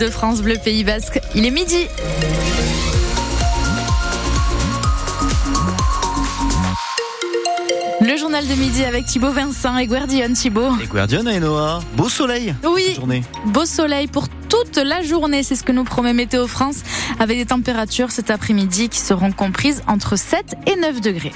de France Bleu Pays Basque. Il est midi. Le journal de midi avec Thibaut Vincent et Guardian Thibaut. Et Guardian et Noah, beau soleil. Oui, journée. beau soleil pour toute la journée, c'est ce que nous promet Météo France, avec des températures cet après-midi qui seront comprises entre 7 et 9 degrés.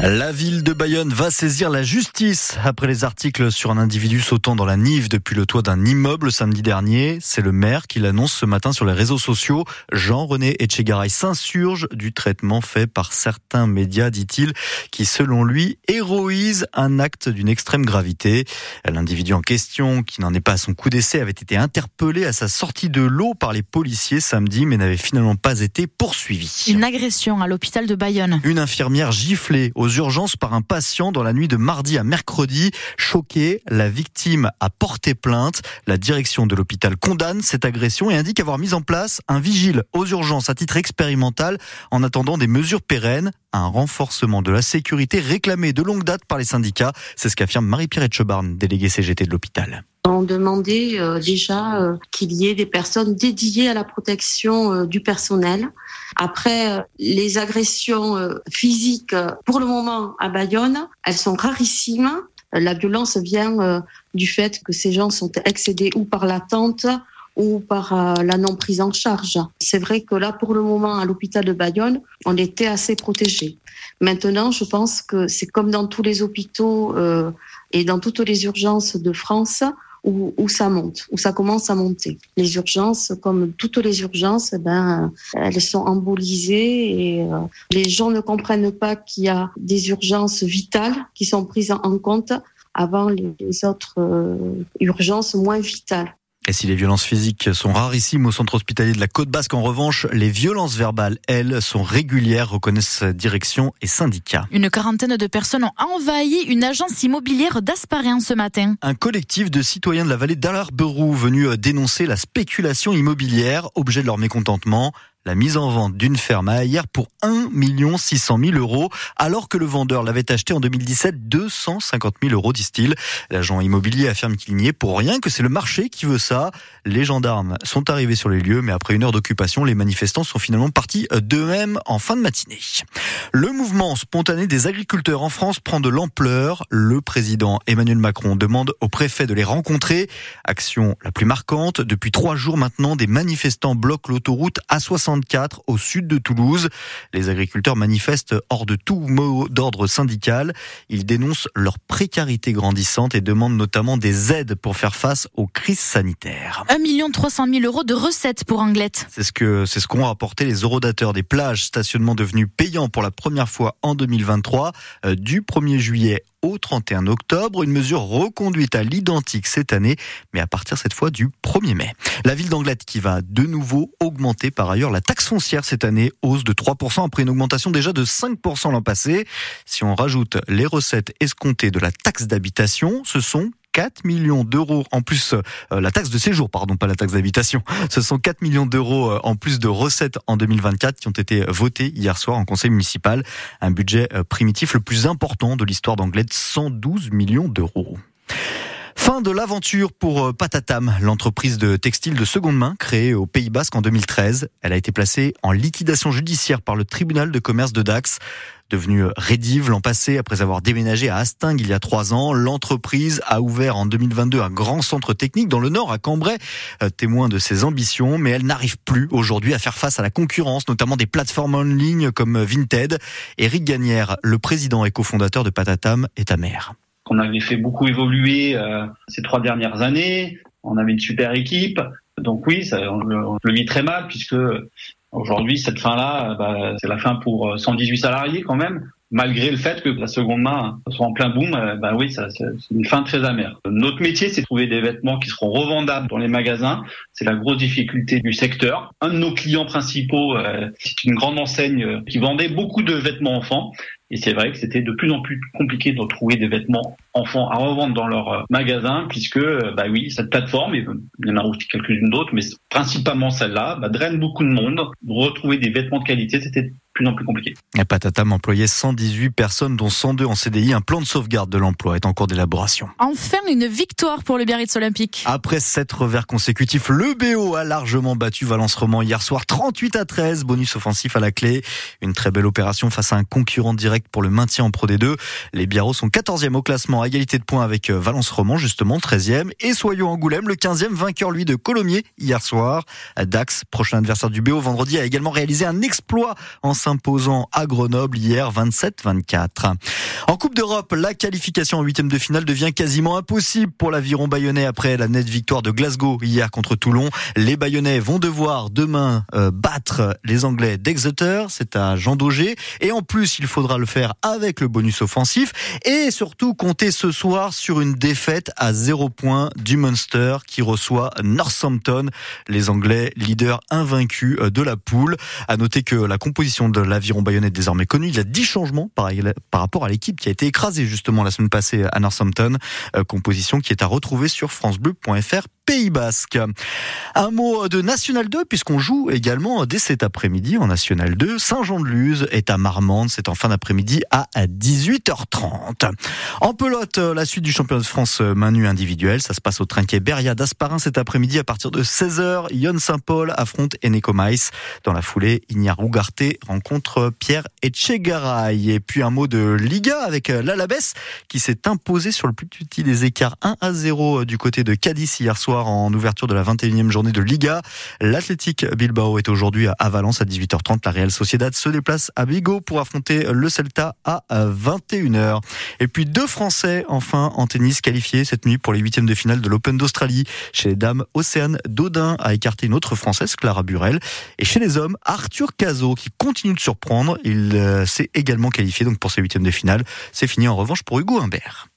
La ville de Bayonne va saisir la justice après les articles sur un individu sautant dans la Nive depuis le toit d'un immeuble samedi dernier. C'est le maire qui l'annonce ce matin sur les réseaux sociaux. Jean-René Etchegaray s'insurge du traitement fait par certains médias, dit-il, qui selon lui héroïsent un acte d'une extrême gravité. L'individu en question, qui n'en est pas à son coup d'essai, avait été interpellé à sa sortie de l'eau par les policiers samedi, mais n'avait finalement pas été poursuivi. Une agression à l'hôpital de Bayonne. Une infirmière giflée aux urgences par un patient dans la nuit de mardi à mercredi. Choqué, la victime a porté plainte. La direction de l'hôpital condamne cette agression et indique avoir mis en place un vigile aux urgences à titre expérimental en attendant des mesures pérennes un renforcement de la sécurité réclamé de longue date par les syndicats. C'est ce qu'affirme Marie-Pierre Etchebarn, déléguée CGT de l'hôpital. On demandait euh, déjà euh, qu'il y ait des personnes dédiées à la protection euh, du personnel. Après, les agressions physiques, pour le moment à Bayonne, elles sont rarissimes. La violence vient du fait que ces gens sont excédés ou par l'attente ou par la non prise en charge. C'est vrai que là, pour le moment, à l'hôpital de Bayonne, on était assez protégés. Maintenant, je pense que c'est comme dans tous les hôpitaux et dans toutes les urgences de France, où, ça monte, où ça commence à monter. Les urgences, comme toutes les urgences, eh ben, elles sont embolisées et euh, les gens ne comprennent pas qu'il y a des urgences vitales qui sont prises en compte avant les autres euh, urgences moins vitales. Et si les violences physiques sont rarissimes au centre hospitalier de la Côte Basque, en revanche, les violences verbales, elles, sont régulières, reconnaissent direction et syndicats. Une quarantaine de personnes ont envahi une agence immobilière d'Asparien ce matin. Un collectif de citoyens de la vallée d'Alarberou venu dénoncer la spéculation immobilière, objet de leur mécontentement la mise en vente d'une ferme à pour 1 600 000 euros, alors que le vendeur l'avait acheté en 2017 250 000 euros, disent-ils. L'agent immobilier affirme qu'il n'y est pour rien, que c'est le marché qui veut ça. Les gendarmes sont arrivés sur les lieux, mais après une heure d'occupation, les manifestants sont finalement partis d'eux-mêmes en fin de matinée. Le mouvement spontané des agriculteurs en France prend de l'ampleur. Le président Emmanuel Macron demande au préfet de les rencontrer. Action la plus marquante. Depuis trois jours maintenant, des manifestants bloquent l'autoroute A60 au sud de Toulouse. Les agriculteurs manifestent hors de tout mot d'ordre syndical. Ils dénoncent leur précarité grandissante et demandent notamment des aides pour faire face aux crises sanitaires. 1 300 000 euros de recettes pour Anglette. C'est ce que c'est ce qu'ont rapporté les eurodateurs des plages, stationnement devenus payants pour la première fois en 2023 euh, du 1er juillet au 31 octobre. Une mesure reconduite à l'identique cette année, mais à partir cette fois du 1er mai. La ville d'Anglette qui va de nouveau augmenter par ailleurs la taxe foncière cette année, hausse de 3% après une augmentation déjà de 5% l'an passé. Si on rajoute les recettes escomptées de la taxe d'habitation, ce sont 4 millions d'euros en plus, euh, la taxe de séjour, pardon, pas la taxe d'habitation. Ce sont 4 millions d'euros euh, en plus de recettes en 2024 qui ont été votés hier soir en conseil municipal. Un budget euh, primitif le plus important de l'histoire d'Angleterre, 112 millions d'euros. Fin de l'aventure pour Patatam, l'entreprise de textile de seconde main créée au Pays Basque en 2013. Elle a été placée en liquidation judiciaire par le tribunal de commerce de Dax. Devenue Redive l'an passé, après avoir déménagé à Astingue il y a trois ans, l'entreprise a ouvert en 2022 un grand centre technique dans le nord, à Cambrai, euh, témoin de ses ambitions, mais elle n'arrive plus aujourd'hui à faire face à la concurrence, notamment des plateformes en ligne comme Vinted. Eric Gagnère, le président et cofondateur de Patatam, est amer. On avait fait beaucoup évoluer euh, ces trois dernières années. On avait une super équipe. Donc oui, ça, on, le, on le vit très mal puisque Aujourd'hui, cette fin-là, bah, c'est la fin pour 118 salariés quand même malgré le fait que la seconde main soit en plein boom, euh, bah oui, c'est une fin très amère. Notre métier, c'est de trouver des vêtements qui seront revendables dans les magasins. C'est la grosse difficulté du secteur. Un de nos clients principaux, euh, c'est une grande enseigne euh, qui vendait beaucoup de vêtements enfants. Et c'est vrai que c'était de plus en plus compliqué de trouver des vêtements enfants à revendre dans leur magasin, puisque, bah oui, cette plateforme, il y en a aussi quelques-unes d'autres, mais principalement celle-là, bah, draine beaucoup de monde. Retrouver des vêtements de qualité, c'était plus en plus compliqué. Et Patatam employait 118 personnes, dont 102 en CDI. Un plan de sauvegarde de l'emploi est en cours d'élaboration. Enfin, une victoire pour le Biarritz Olympique. Après sept revers consécutifs, le BO a largement battu Valence Roman hier soir, 38 à 13, bonus offensif à la clé. Une très belle opération face à un concurrent direct pour le maintien en Pro D2. Les Biarros sont 14e au classement, à égalité de points avec euh, Valence Roman, justement 13e. Et Soyons Angoulême, le 15e vainqueur, lui, de Colomiers hier soir. Dax, prochain adversaire du BO vendredi, a également réalisé un exploit en s'imposant à Grenoble hier 27-24. En Coupe d'Europe, la qualification en huitième de finale devient quasiment impossible pour l'aviron bayonnais après la nette victoire de Glasgow hier contre Toulon. Les Bayonnais vont devoir demain euh, battre les Anglais d'Exeter, c'est à Jean Daugé, et en plus il faudra le faire avec le bonus offensif et surtout compter ce soir sur une défaite à zéro point du Munster qui reçoit Northampton, les Anglais leaders invaincus euh, de la poule. À noter que la composition de l'aviron bayonnais désormais connue. Il y a 10 changements par, par rapport à l'équipe qui a été écrasée justement la semaine passée à Northampton. Euh, composition qui est à retrouver sur francebleu.fr Pays Basque. Un mot de National 2 puisqu'on joue également dès cet après-midi en National 2. Saint-Jean-de-Luz est à Marmande, c'est en fin d'après-midi à 18h30. En pelote, la suite du championnat de France main nue individuel, ça se passe au trinquet Beria d'Asparin cet après-midi à partir de 16h. Yon Saint-Paul affronte Eneco Maïs. Dans la foulée, Ignare Ugarte rencontre Pierre Etchegaray. Et puis un mot de Liga avec l'Alabès qui s'est imposé sur le plus petit des écarts 1 à 0 du côté de Cadiz hier soir en ouverture de la 21e journée de Liga. L'Athletic Bilbao est aujourd'hui à Valence à 18h30. La Real Sociedad se déplace à Vigo pour affronter le Celta à 21h. Et puis deux Français enfin en tennis qualifiés cette nuit pour les huitièmes de finale de l'Open d'Australie. Chez les dames, Océane Dodin a écarté une autre Française, Clara Burel. Et chez les hommes, Arthur Cazot qui continue de surprendre. Il euh, s'est également qualifié donc pour ces huitièmes de finale. C'est fini en revanche pour Hugo Humbert.